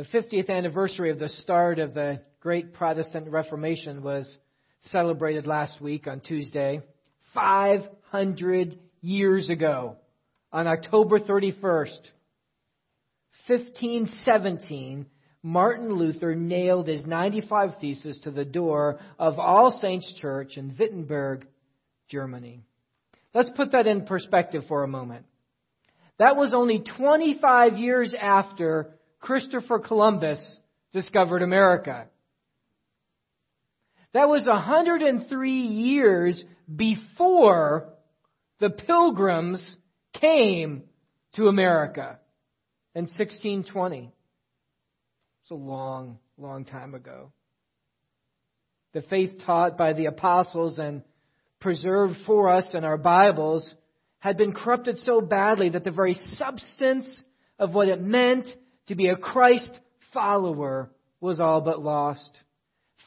The 50th anniversary of the start of the Great Protestant Reformation was celebrated last week on Tuesday, 500 years ago, on October 31st, 1517, Martin Luther nailed his 95 Theses to the door of All Saints Church in Wittenberg, Germany. Let's put that in perspective for a moment. That was only 25 years after Christopher Columbus discovered America. That was 103 years before the pilgrims came to America in 1620. It's a long, long time ago. The faith taught by the apostles and preserved for us in our Bibles had been corrupted so badly that the very substance of what it meant to be a Christ follower was all but lost.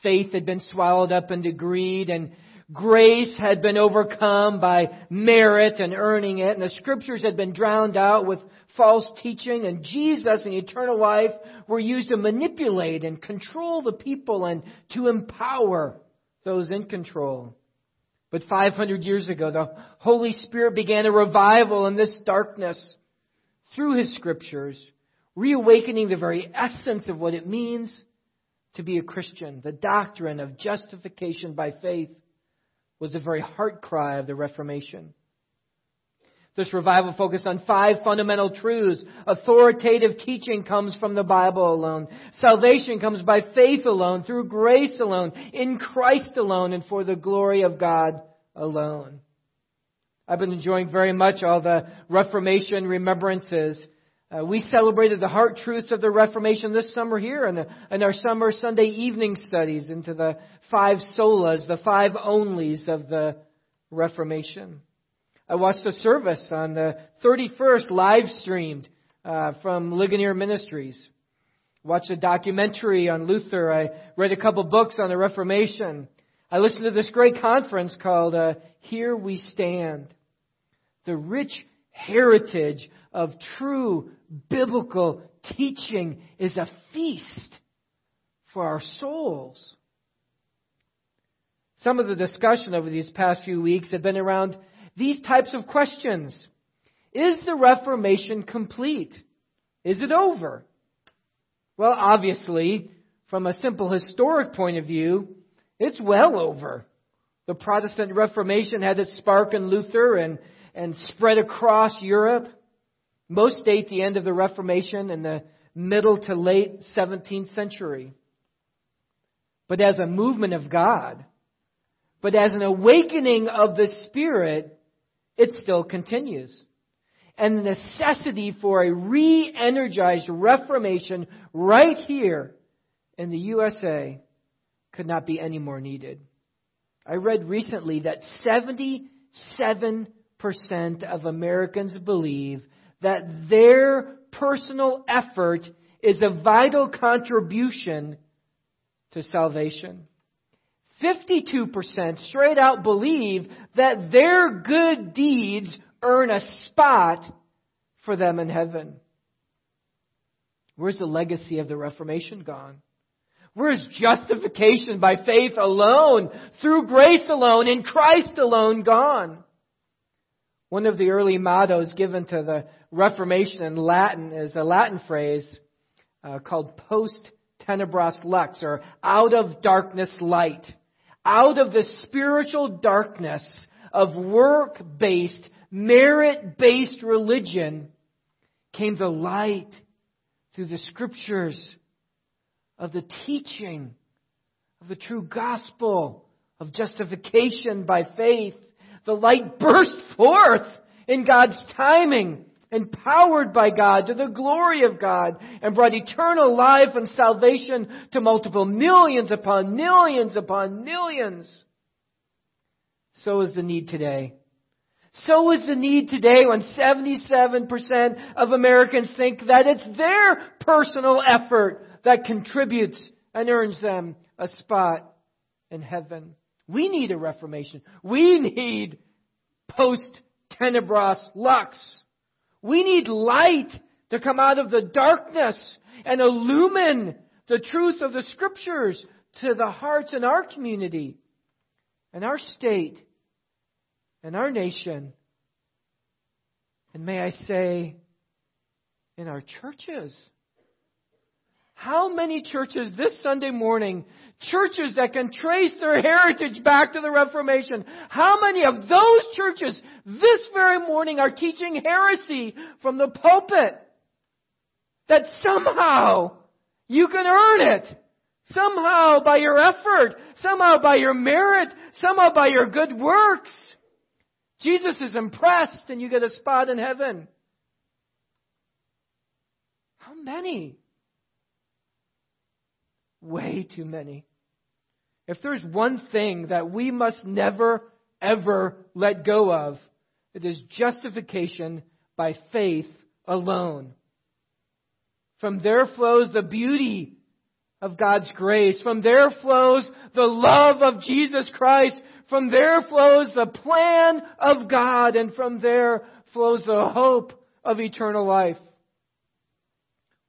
Faith had been swallowed up into greed and grace had been overcome by merit and earning it and the scriptures had been drowned out with false teaching and Jesus and eternal life were used to manipulate and control the people and to empower those in control. But 500 years ago, the Holy Spirit began a revival in this darkness through His scriptures reawakening the very essence of what it means to be a Christian. The doctrine of justification by faith was the very heart cry of the Reformation. This revival focused on five fundamental truths. Authoritative teaching comes from the Bible alone. Salvation comes by faith alone, through grace alone, in Christ alone, and for the glory of God alone. I've been enjoying very much all the Reformation remembrances uh, we celebrated the heart truths of the Reformation this summer here in, the, in our summer Sunday evening studies into the five solas, the five onlys of the Reformation. I watched a service on the 31st live streamed uh, from Ligonier Ministries. Watched a documentary on Luther. I read a couple books on the Reformation. I listened to this great conference called uh, Here We Stand. The rich heritage of true biblical teaching is a feast for our souls. Some of the discussion over these past few weeks have been around these types of questions. Is the Reformation complete? Is it over? Well, obviously, from a simple historic point of view, it's well over. The Protestant Reformation had its spark in Luther and, and spread across Europe. Most date the end of the Reformation in the middle to late 17th century. But as a movement of God, but as an awakening of the Spirit, it still continues. And the necessity for a re energized Reformation right here in the USA could not be any more needed. I read recently that 77% of Americans believe that their personal effort is a vital contribution to salvation. 52% straight out believe that their good deeds earn a spot for them in heaven. Where's the legacy of the Reformation gone? Where's justification by faith alone, through grace alone, in Christ alone gone? One of the early mottos given to the Reformation in Latin is a Latin phrase uh, called post tenebras lux, or out of darkness light. Out of the spiritual darkness of work based, merit based religion came the light through the scriptures of the teaching of the true gospel of justification by faith the light burst forth in God's timing, empowered by God to the glory of God, and brought eternal life and salvation to multiple millions upon millions upon millions. So is the need today. So is the need today when 77% of Americans think that it's their personal effort that contributes and earns them a spot in heaven. We need a reformation. We need post tenebras lux. We need light to come out of the darkness and illumine the truth of the scriptures to the hearts in our community and our state and our nation. And may I say, in our churches. How many churches this Sunday morning, churches that can trace their heritage back to the Reformation, how many of those churches this very morning are teaching heresy from the pulpit? That somehow you can earn it. Somehow by your effort. Somehow by your merit. Somehow by your good works. Jesus is impressed and you get a spot in heaven. How many? Way too many. If there's one thing that we must never, ever let go of, it is justification by faith alone. From there flows the beauty of God's grace. From there flows the love of Jesus Christ. From there flows the plan of God. And from there flows the hope of eternal life.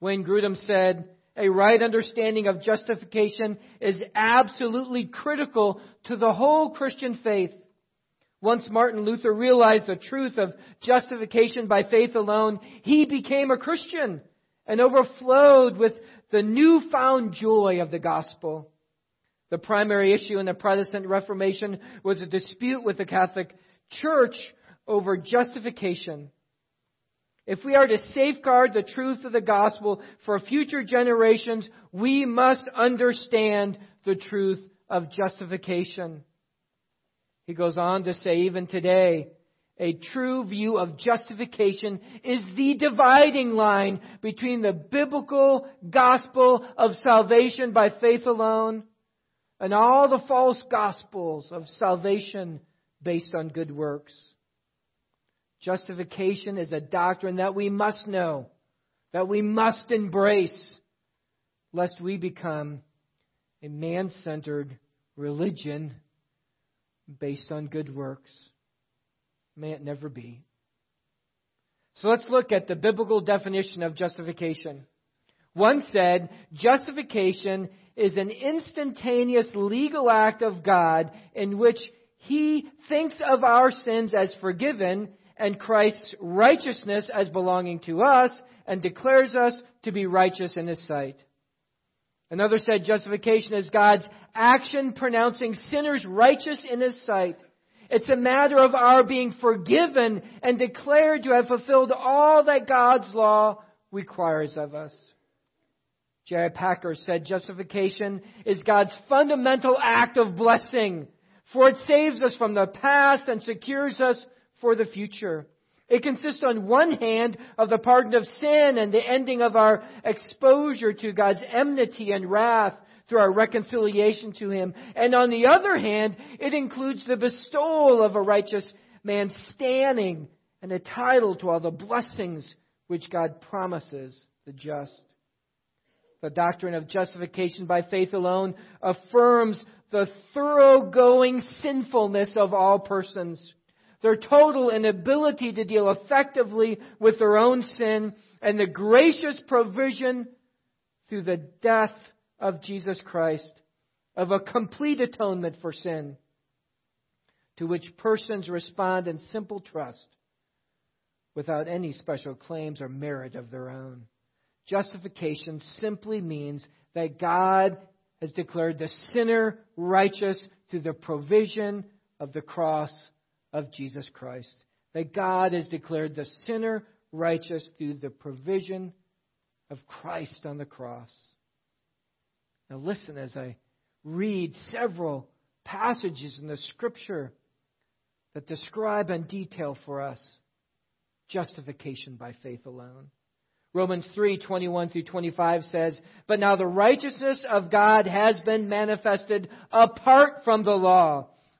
Wayne Grudem said, a right understanding of justification is absolutely critical to the whole Christian faith. Once Martin Luther realized the truth of justification by faith alone, he became a Christian and overflowed with the newfound joy of the gospel. The primary issue in the Protestant Reformation was a dispute with the Catholic Church over justification. If we are to safeguard the truth of the gospel for future generations, we must understand the truth of justification. He goes on to say, even today, a true view of justification is the dividing line between the biblical gospel of salvation by faith alone and all the false gospels of salvation based on good works. Justification is a doctrine that we must know, that we must embrace, lest we become a man centered religion based on good works. May it never be. So let's look at the biblical definition of justification. One said, justification is an instantaneous legal act of God in which He thinks of our sins as forgiven and Christ's righteousness as belonging to us and declares us to be righteous in His sight. Another said justification is God's action pronouncing sinners righteous in His sight. It's a matter of our being forgiven and declared to have fulfilled all that God's law requires of us. J.I. Packer said justification is God's fundamental act of blessing, for it saves us from the past and secures us for the future. It consists on one hand of the pardon of sin and the ending of our exposure to God's enmity and wrath through our reconciliation to Him. And on the other hand, it includes the bestowal of a righteous man standing and a title to all the blessings which God promises the just. The doctrine of justification by faith alone affirms the thoroughgoing sinfulness of all persons, their total inability to deal effectively with their own sin, and the gracious provision through the death of Jesus Christ, of a complete atonement for sin, to which persons respond in simple trust without any special claims or merit of their own. Justification simply means that God has declared the sinner righteous through the provision of the cross of Jesus Christ. That God has declared the sinner righteous through the provision of Christ on the cross. Now, listen as I read several passages in the Scripture that describe in detail for us justification by faith alone. Romans 3 21 through 25 says, But now the righteousness of God has been manifested apart from the law.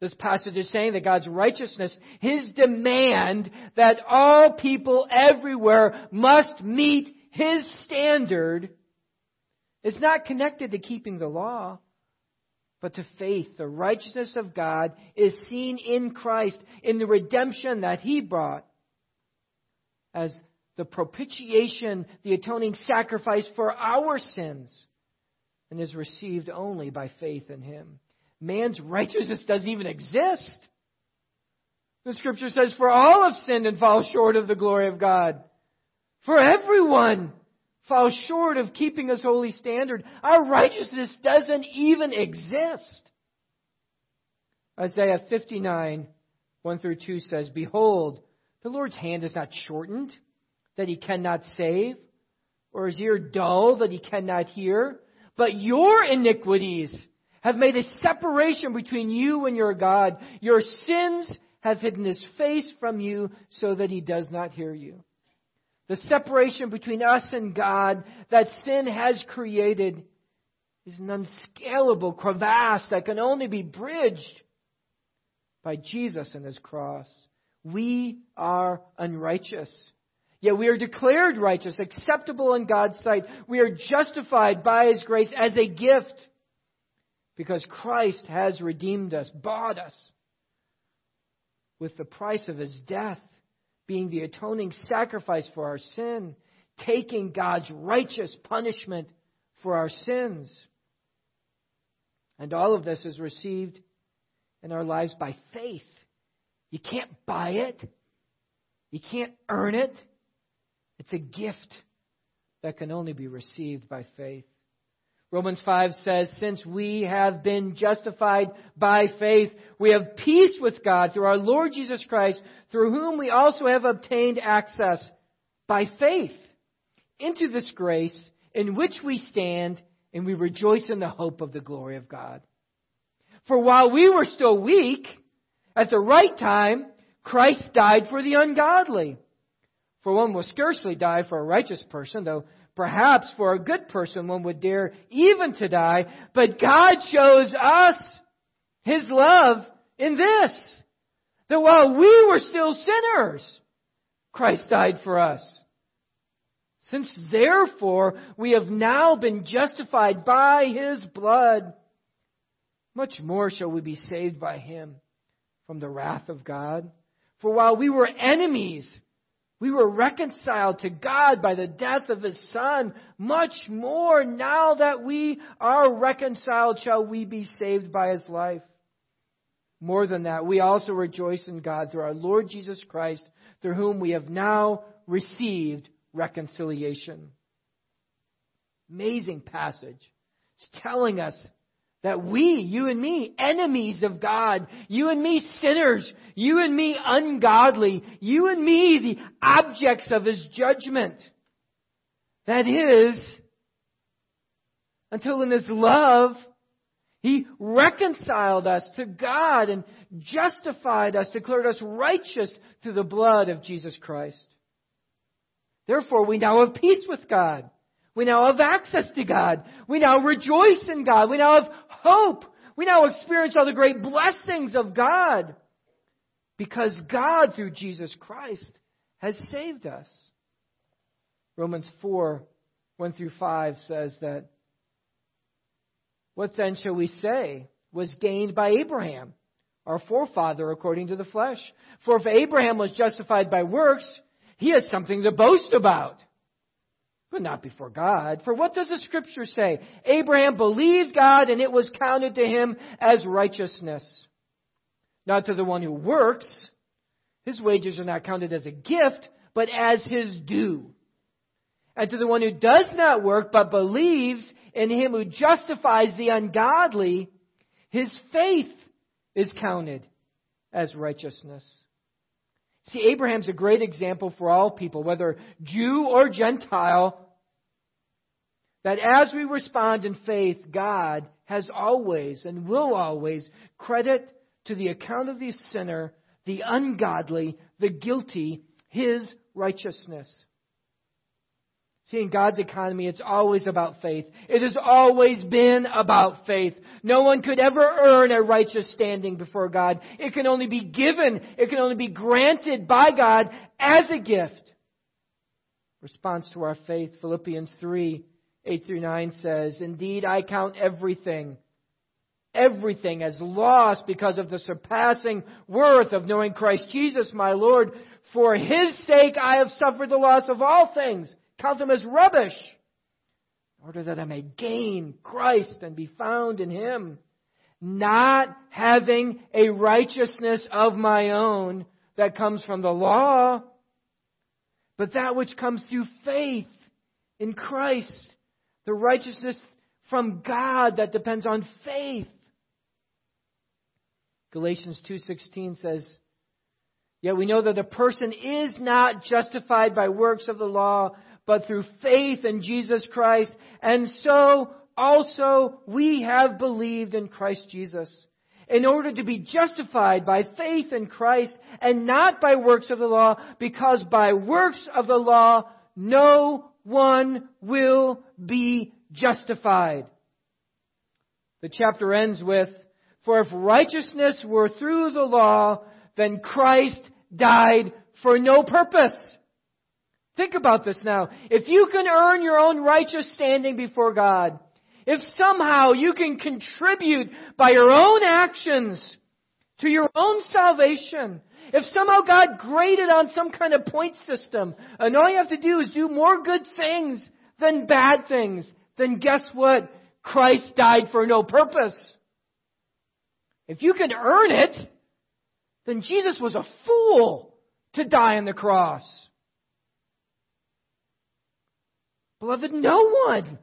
This passage is saying that God's righteousness, His demand that all people everywhere must meet His standard, is not connected to keeping the law, but to faith. The righteousness of God is seen in Christ, in the redemption that He brought, as the propitiation, the atoning sacrifice for our sins, and is received only by faith in Him man's righteousness doesn't even exist. The scripture says, For all have sinned and fall short of the glory of God. For everyone falls short of keeping his holy standard. Our righteousness doesn't even exist. Isaiah 59, 1 through 2 says, Behold, the Lord's hand is not shortened, that he cannot save, or his ear dull, that he cannot hear. But your iniquities have made a separation between you and your God. Your sins have hidden his face from you so that he does not hear you. The separation between us and God that sin has created is an unscalable crevasse that can only be bridged by Jesus and his cross. We are unrighteous. Yet we are declared righteous, acceptable in God's sight. We are justified by His grace as a gift because Christ has redeemed us, bought us with the price of his death, being the atoning sacrifice for our sin, taking God's righteous punishment for our sins. And all of this is received in our lives by faith. You can't buy it. You can't earn it. It's a gift that can only be received by faith. Romans 5 says, Since we have been justified by faith, we have peace with God through our Lord Jesus Christ, through whom we also have obtained access by faith into this grace in which we stand, and we rejoice in the hope of the glory of God. For while we were still weak, at the right time, Christ died for the ungodly. For one will scarcely die for a righteous person, though Perhaps for a good person one would dare even to die, but God shows us His love in this, that while we were still sinners, Christ died for us. Since therefore we have now been justified by His blood, much more shall we be saved by Him from the wrath of God. For while we were enemies, we were reconciled to God by the death of His Son. Much more now that we are reconciled shall we be saved by His life. More than that, we also rejoice in God through our Lord Jesus Christ, through whom we have now received reconciliation. Amazing passage. It's telling us that we, you and me, enemies of God, you and me sinners, you and me ungodly, you and me the objects of His judgment. That is, until in His love, He reconciled us to God and justified us, declared us righteous through the blood of Jesus Christ. Therefore, we now have peace with God. We now have access to God. We now rejoice in God. We now have hope. We now experience all the great blessings of God because God, through Jesus Christ, has saved us. Romans 4 1 through 5 says that, What then shall we say was gained by Abraham, our forefather according to the flesh? For if Abraham was justified by works, he has something to boast about but not before God. For what does the scripture say? Abraham believed God and it was counted to him as righteousness. Not to the one who works. His wages are not counted as a gift, but as his due. And to the one who does not work, but believes in him who justifies the ungodly, his faith is counted as righteousness. See, Abraham's a great example for all people, whether Jew or Gentile, that as we respond in faith, God has always and will always credit to the account of the sinner, the ungodly, the guilty, his righteousness. See, in God's economy, it's always about faith. It has always been about faith. No one could ever earn a righteous standing before God. It can only be given, it can only be granted by God as a gift. Response to our faith, Philippians 3 8 through 9 says, Indeed, I count everything, everything as lost because of the surpassing worth of knowing Christ Jesus my Lord. For his sake I have suffered the loss of all things count them as rubbish, in order that I may gain Christ and be found in him, not having a righteousness of my own that comes from the law, but that which comes through faith in Christ, the righteousness from God that depends on faith. Galatians 2:16 says, "Yet we know that a person is not justified by works of the law, but through faith in Jesus Christ. And so also we have believed in Christ Jesus. In order to be justified by faith in Christ and not by works of the law, because by works of the law no one will be justified. The chapter ends with, For if righteousness were through the law, then Christ died for no purpose. Think about this now. If you can earn your own righteous standing before God, if somehow you can contribute by your own actions to your own salvation, if somehow God graded on some kind of point system, and all you have to do is do more good things than bad things, then guess what? Christ died for no purpose. If you can earn it, then Jesus was a fool to die on the cross. Beloved, no one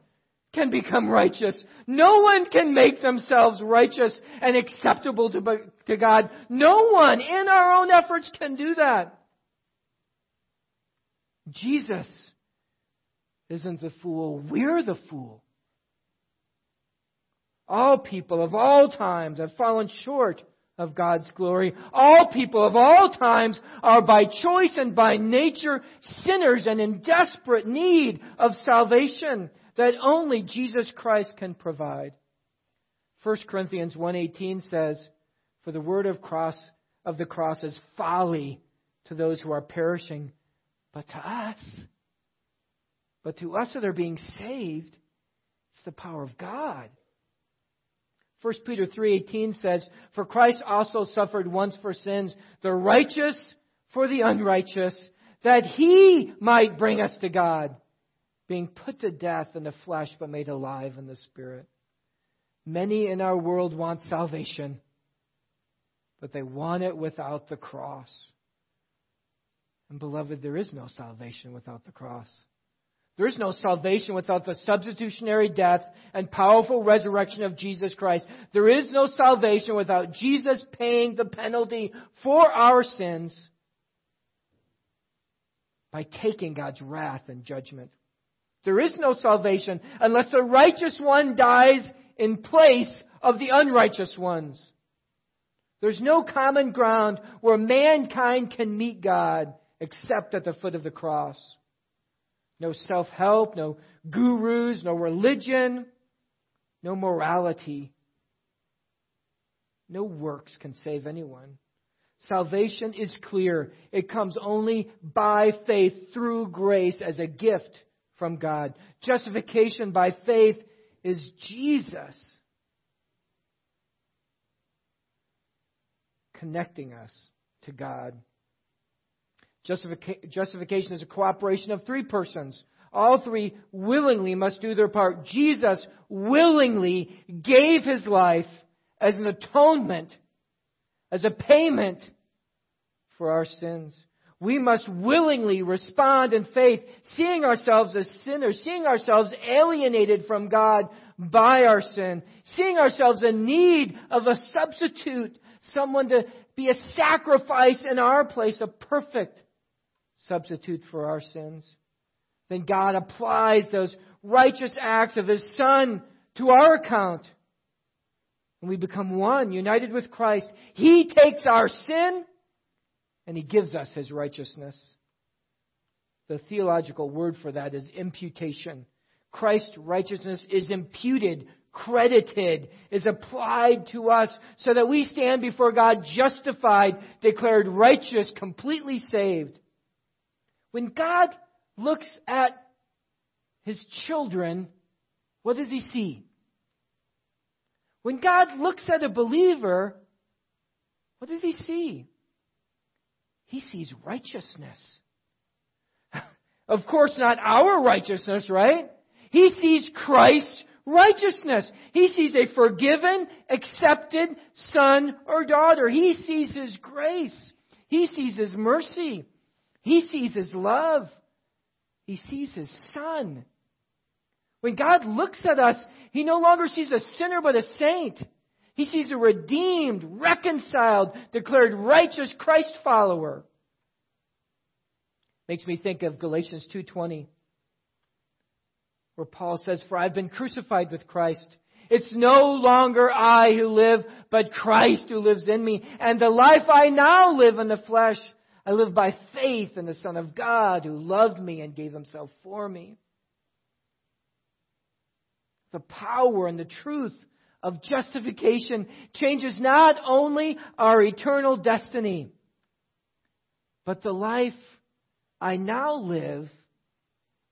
can become righteous. No one can make themselves righteous and acceptable to, to God. No one in our own efforts can do that. Jesus isn't the fool. We're the fool. All people of all times have fallen short of God's glory. All people of all times are by choice and by nature sinners and in desperate need of salvation that only Jesus Christ can provide. 1 Corinthians 1:18 says, "For the word of cross of the cross is folly to those who are perishing, but to us, but to us that are being saved, it's the power of God." 1 Peter 3:18 says, "For Christ also suffered once for sins, the righteous for the unrighteous, that he might bring us to God, being put to death in the flesh but made alive in the spirit." Many in our world want salvation, but they want it without the cross. And beloved, there is no salvation without the cross. There is no salvation without the substitutionary death and powerful resurrection of Jesus Christ. There is no salvation without Jesus paying the penalty for our sins by taking God's wrath and judgment. There is no salvation unless the righteous one dies in place of the unrighteous ones. There's no common ground where mankind can meet God except at the foot of the cross. No self help, no gurus, no religion, no morality. No works can save anyone. Salvation is clear. It comes only by faith through grace as a gift from God. Justification by faith is Jesus connecting us to God. Justification, is a cooperation of three persons. All three willingly must do their part. Jesus willingly gave his life as an atonement, as a payment for our sins. We must willingly respond in faith, seeing ourselves as sinners, seeing ourselves alienated from God by our sin, seeing ourselves in need of a substitute, someone to be a sacrifice in our place, a perfect substitute for our sins. Then God applies those righteous acts of His Son to our account. And we become one, united with Christ. He takes our sin and He gives us His righteousness. The theological word for that is imputation. Christ's righteousness is imputed, credited, is applied to us so that we stand before God justified, declared righteous, completely saved. When God looks at his children, what does he see? When God looks at a believer, what does he see? He sees righteousness. of course, not our righteousness, right? He sees Christ's righteousness. He sees a forgiven, accepted son or daughter. He sees His grace. He sees His mercy. He sees His love. He sees His Son. When God looks at us, He no longer sees a sinner but a saint. He sees a redeemed, reconciled, declared righteous Christ follower. Makes me think of Galatians 2:20 where Paul says, For I've been crucified with Christ. It's no longer I who live, but Christ who lives in me. And the life I now live in the flesh, I live by faith in the Son of God who loved me and gave himself for me. The power and the truth of justification changes not only our eternal destiny, but the life I now live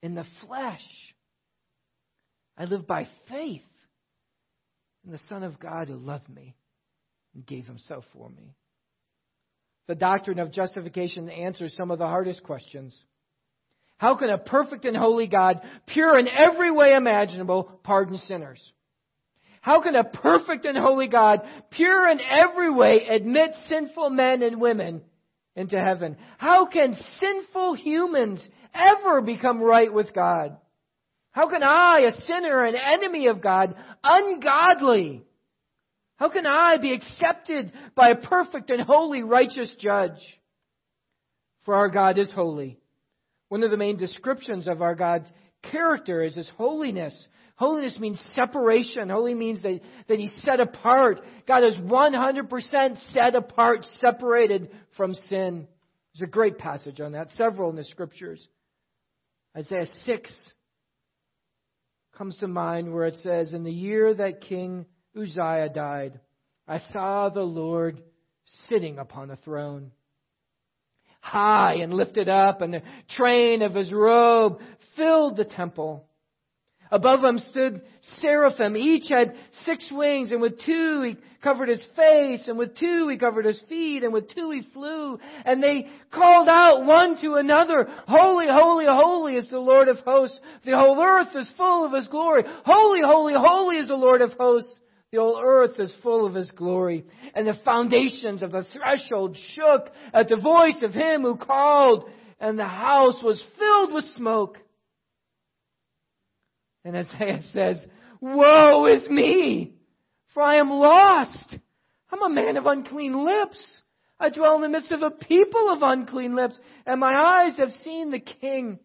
in the flesh. I live by faith in the Son of God who loved me and gave himself for me. The doctrine of justification answers some of the hardest questions. How can a perfect and holy God, pure in every way imaginable, pardon sinners? How can a perfect and holy God, pure in every way, admit sinful men and women into heaven? How can sinful humans ever become right with God? How can I, a sinner, an enemy of God, ungodly, how can I be accepted by a perfect and holy, righteous judge? For our God is holy. One of the main descriptions of our God's character is his holiness. Holiness means separation. Holy means that, that he's set apart. God is 100% set apart, separated from sin. There's a great passage on that, several in the scriptures. Isaiah 6 comes to mind where it says, In the year that King Uzziah died, I saw the Lord sitting upon a throne, high and lifted up, and the train of his robe filled the temple. Above him stood seraphim. Each had six wings, and with two he covered his face, and with two he covered his feet, and with two he flew. And they called out one to another, Holy, holy, holy is the Lord of hosts. The whole earth is full of his glory. Holy, holy, holy is the Lord of hosts. The whole earth is full of his glory. And the foundations of the threshold shook at the voice of him who called, and the house was filled with smoke. And Isaiah says, Woe is me, for I am lost. I'm a man of unclean lips. I dwell in the midst of a people of unclean lips, and my eyes have seen the King,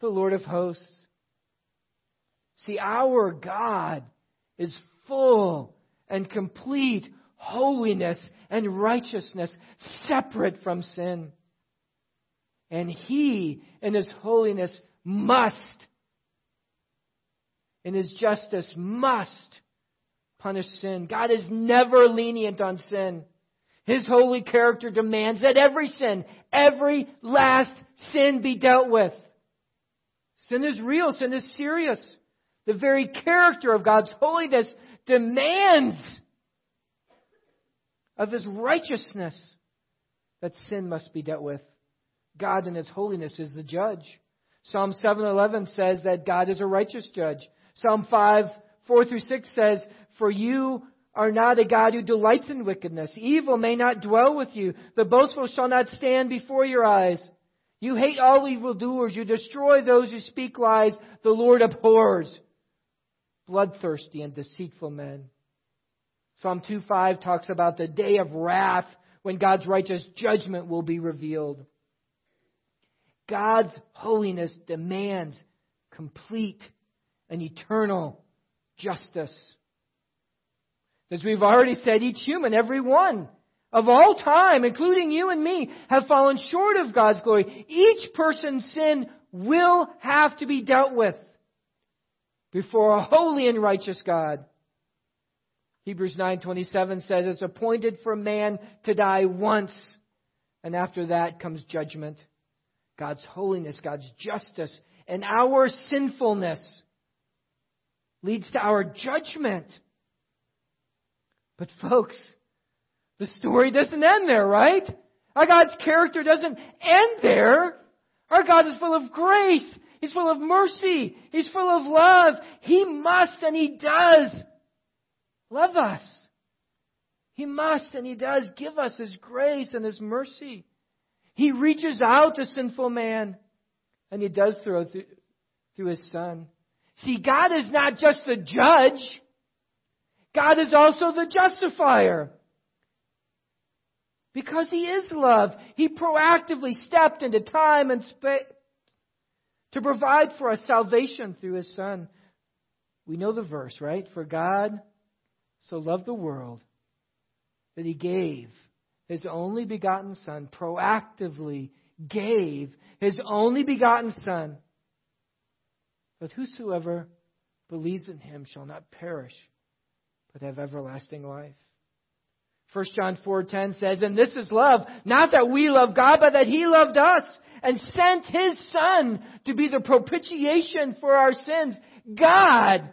the Lord of hosts. See, our God is full and complete holiness and righteousness, separate from sin. And He, in His holiness, must in his justice must punish sin. God is never lenient on sin. His holy character demands that every sin, every last sin be dealt with. Sin is real. Sin is serious. The very character of God's holiness demands of His righteousness that sin must be dealt with. God in His holiness is the judge. Psalm 7:11 says that God is a righteous judge. Psalm 5, 4 through 6 says, For you are not a God who delights in wickedness. Evil may not dwell with you. The boastful shall not stand before your eyes. You hate all evildoers. You destroy those who speak lies. The Lord abhors bloodthirsty and deceitful men. Psalm 2:5 talks about the day of wrath when God's righteous judgment will be revealed. God's holiness demands complete and eternal justice. As we've already said, each human, every one of all time, including you and me, have fallen short of God's glory. Each person's sin will have to be dealt with before a holy and righteous God. Hebrews 9:27 says it's appointed for man to die once and after that comes judgment. God's holiness, God's justice, and our sinfulness leads to our judgment. But folks, the story doesn't end there, right? Our God's character doesn't end there. Our God is full of grace. He's full of mercy. He's full of love. He must and He does love us. He must and He does give us His grace and His mercy. He reaches out to sinful man, and He does through, through His Son. See, God is not just the judge, God is also the justifier. Because He is love, He proactively stepped into time and space to provide for us salvation through His Son. We know the verse, right? For God so loved the world that He gave His only begotten Son, proactively gave His only begotten Son, that whosoever believes in Him shall not perish, but have everlasting life. 1 John 4:10 says, "And this is love, not that we love God, but that he loved us and sent his son to be the propitiation for our sins." God,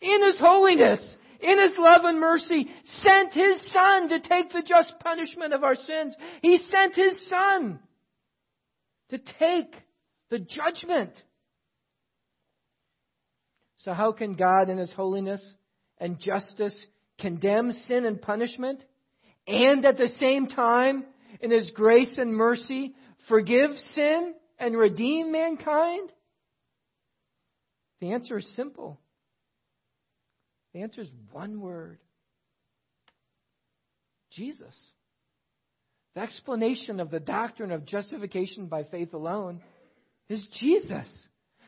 in his holiness, in his love and mercy, sent his son to take the just punishment of our sins. He sent his son to take the judgment. So how can God in his holiness and justice condemn sin and punishment? And at the same time, in His grace and mercy, forgive sin and redeem mankind? The answer is simple. The answer is one word Jesus. The explanation of the doctrine of justification by faith alone is Jesus.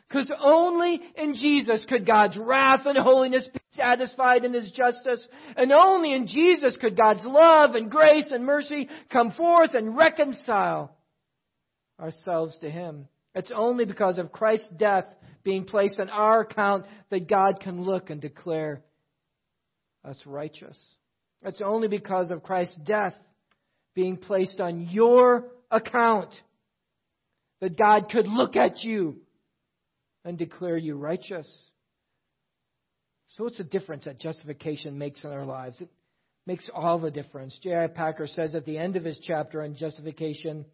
Because only in Jesus could God's wrath and holiness satisfied in His justice. And only in Jesus could God's love and grace and mercy come forth and reconcile ourselves to Him. It's only because of Christ's death being placed on our account that God can look and declare us righteous. It's only because of Christ's death being placed on your account that God could look at you and declare you righteous. So, what's the difference that justification makes in our lives? It makes all the difference. J.I. Packer says at the end of his chapter on justification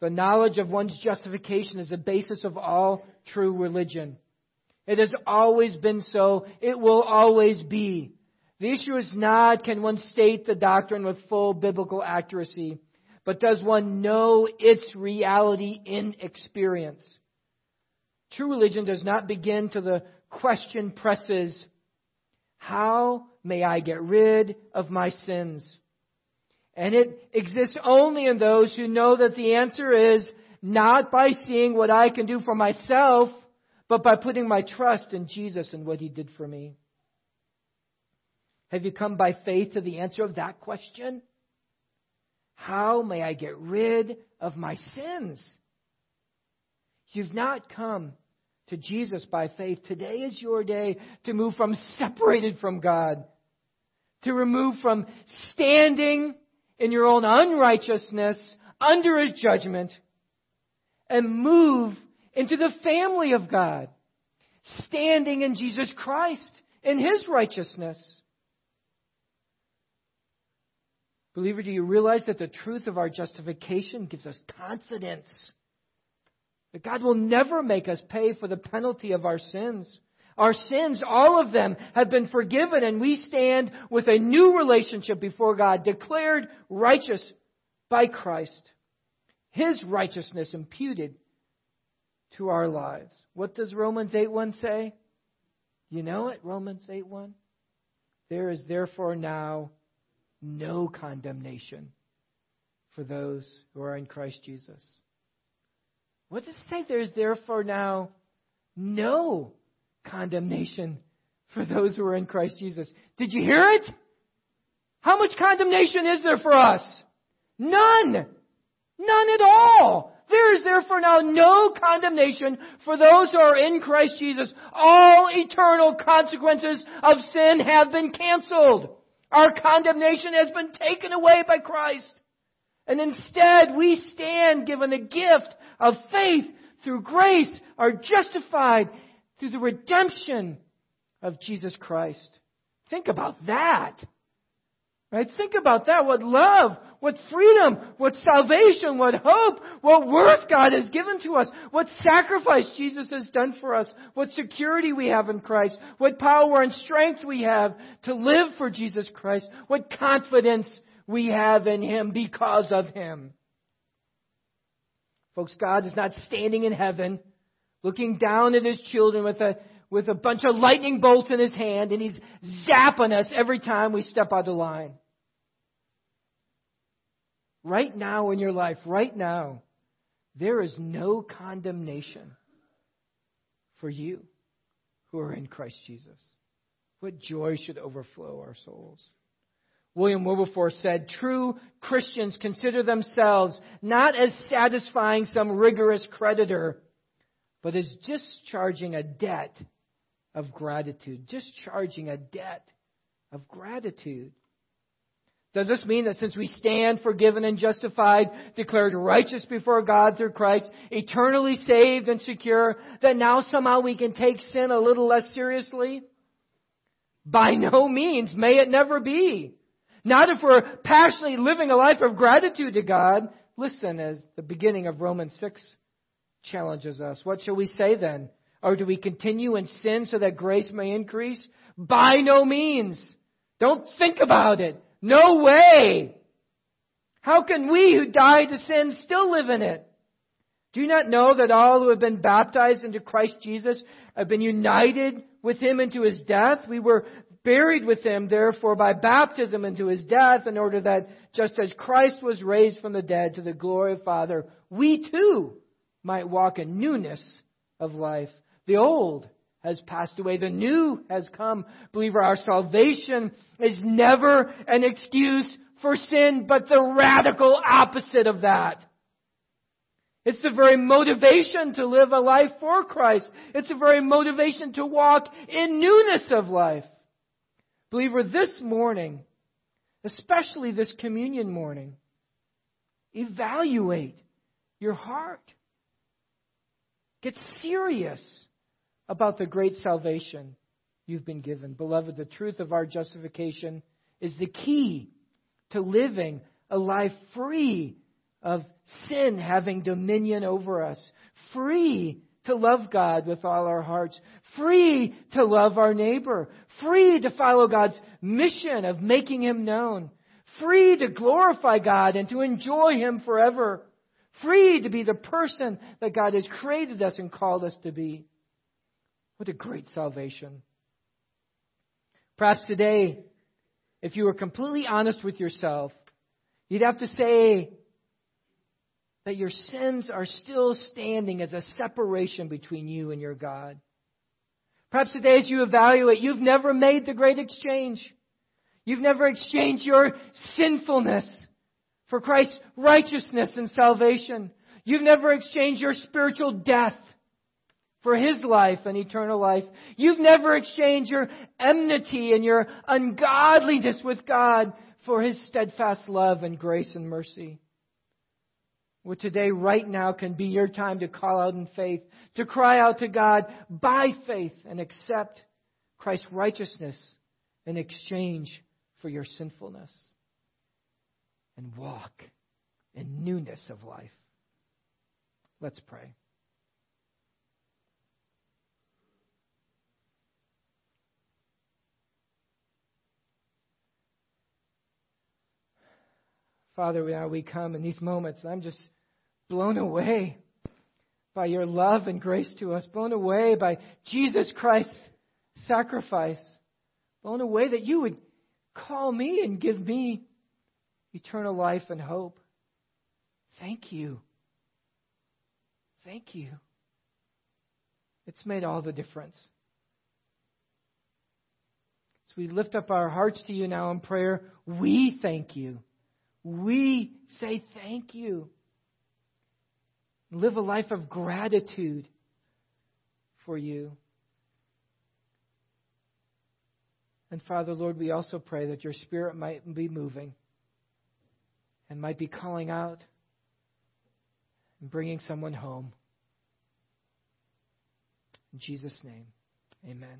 the knowledge of one's justification is the basis of all true religion. It has always been so, it will always be. The issue is not can one state the doctrine with full biblical accuracy, but does one know its reality in experience? True religion does not begin to the question presses, How may I get rid of my sins? And it exists only in those who know that the answer is not by seeing what I can do for myself, but by putting my trust in Jesus and what He did for me. Have you come by faith to the answer of that question? How may I get rid of my sins? You've not come to Jesus by faith. Today is your day to move from separated from God, to remove from standing in your own unrighteousness under His judgment, and move into the family of God, standing in Jesus Christ in His righteousness. Believer, do you realize that the truth of our justification gives us confidence? That God will never make us pay for the penalty of our sins. Our sins, all of them, have been forgiven, and we stand with a new relationship before God, declared righteous by Christ. His righteousness imputed to our lives. What does Romans 8:1 say? You know it, Romans 8:1. There is therefore now no condemnation for those who are in Christ Jesus. What does it say? There's therefore now no condemnation for those who are in Christ Jesus. Did you hear it? How much condemnation is there for us? None. None at all. There is therefore now no condemnation for those who are in Christ Jesus. All eternal consequences of sin have been canceled. Our condemnation has been taken away by Christ. And instead we stand given a gift of faith through grace, are justified through the redemption of Jesus Christ. Think about that. Right? Think about that. What love, what freedom, what salvation, what hope, what worth God has given to us, what sacrifice Jesus has done for us, what security we have in Christ, what power and strength we have to live for Jesus Christ, what confidence we have in Him because of Him. Folks, God is not standing in heaven looking down at His children with a with a bunch of lightning bolts in his hand and he's zapping us every time we step out of line. Right now in your life, right now, there is no condemnation for you who are in Christ Jesus. What joy should overflow our souls. William Wilberforce said, True Christians consider themselves not as satisfying some rigorous creditor, but as discharging a debt of gratitude. Discharging a debt of gratitude. Does this mean that since we stand forgiven and justified, declared righteous before God through Christ, eternally saved and secure, that now somehow we can take sin a little less seriously? By no means. May it never be. Not if we're passionately living a life of gratitude to God. Listen as the beginning of Romans 6 challenges us. What shall we say then? Or do we continue in sin so that grace may increase? By no means. Don't think about it. No way! How can we who died to sin still live in it? Do you not know that all who have been baptized into Christ Jesus have been united with him into his death? We were buried with him, therefore, by baptism into his death, in order that just as Christ was raised from the dead to the glory of Father, we too might walk in newness of life. The old has passed away. The new has come. Believer, our salvation is never an excuse for sin, but the radical opposite of that. It's the very motivation to live a life for Christ. It's the very motivation to walk in newness of life. Believer, this morning, especially this communion morning, evaluate your heart. Get serious about the great salvation you've been given. Beloved, the truth of our justification is the key to living a life free of sin having dominion over us, free to love God with all our hearts, free to love our neighbor, free to follow God's mission of making Him known, free to glorify God and to enjoy Him forever, free to be the person that God has created us and called us to be. What a great salvation. Perhaps today, if you were completely honest with yourself, you'd have to say that your sins are still standing as a separation between you and your God. Perhaps today, as you evaluate, you've never made the great exchange. You've never exchanged your sinfulness for Christ's righteousness and salvation. You've never exchanged your spiritual death for His life and eternal life. You've never exchanged your enmity and your ungodliness with God for His steadfast love and grace and mercy. Well, today, right now, can be your time to call out in faith, to cry out to God by faith and accept Christ's righteousness in exchange for your sinfulness and walk in newness of life. Let's pray. Father, we now we come in these moments. I'm just blown away by your love and grace to us, blown away by Jesus Christ's sacrifice, blown away that you would call me and give me eternal life and hope. Thank you. Thank you. It's made all the difference. As we lift up our hearts to you now in prayer, we thank you. We say thank you. Live a life of gratitude for you. And Father, Lord, we also pray that your Spirit might be moving and might be calling out and bringing someone home. In Jesus' name, amen.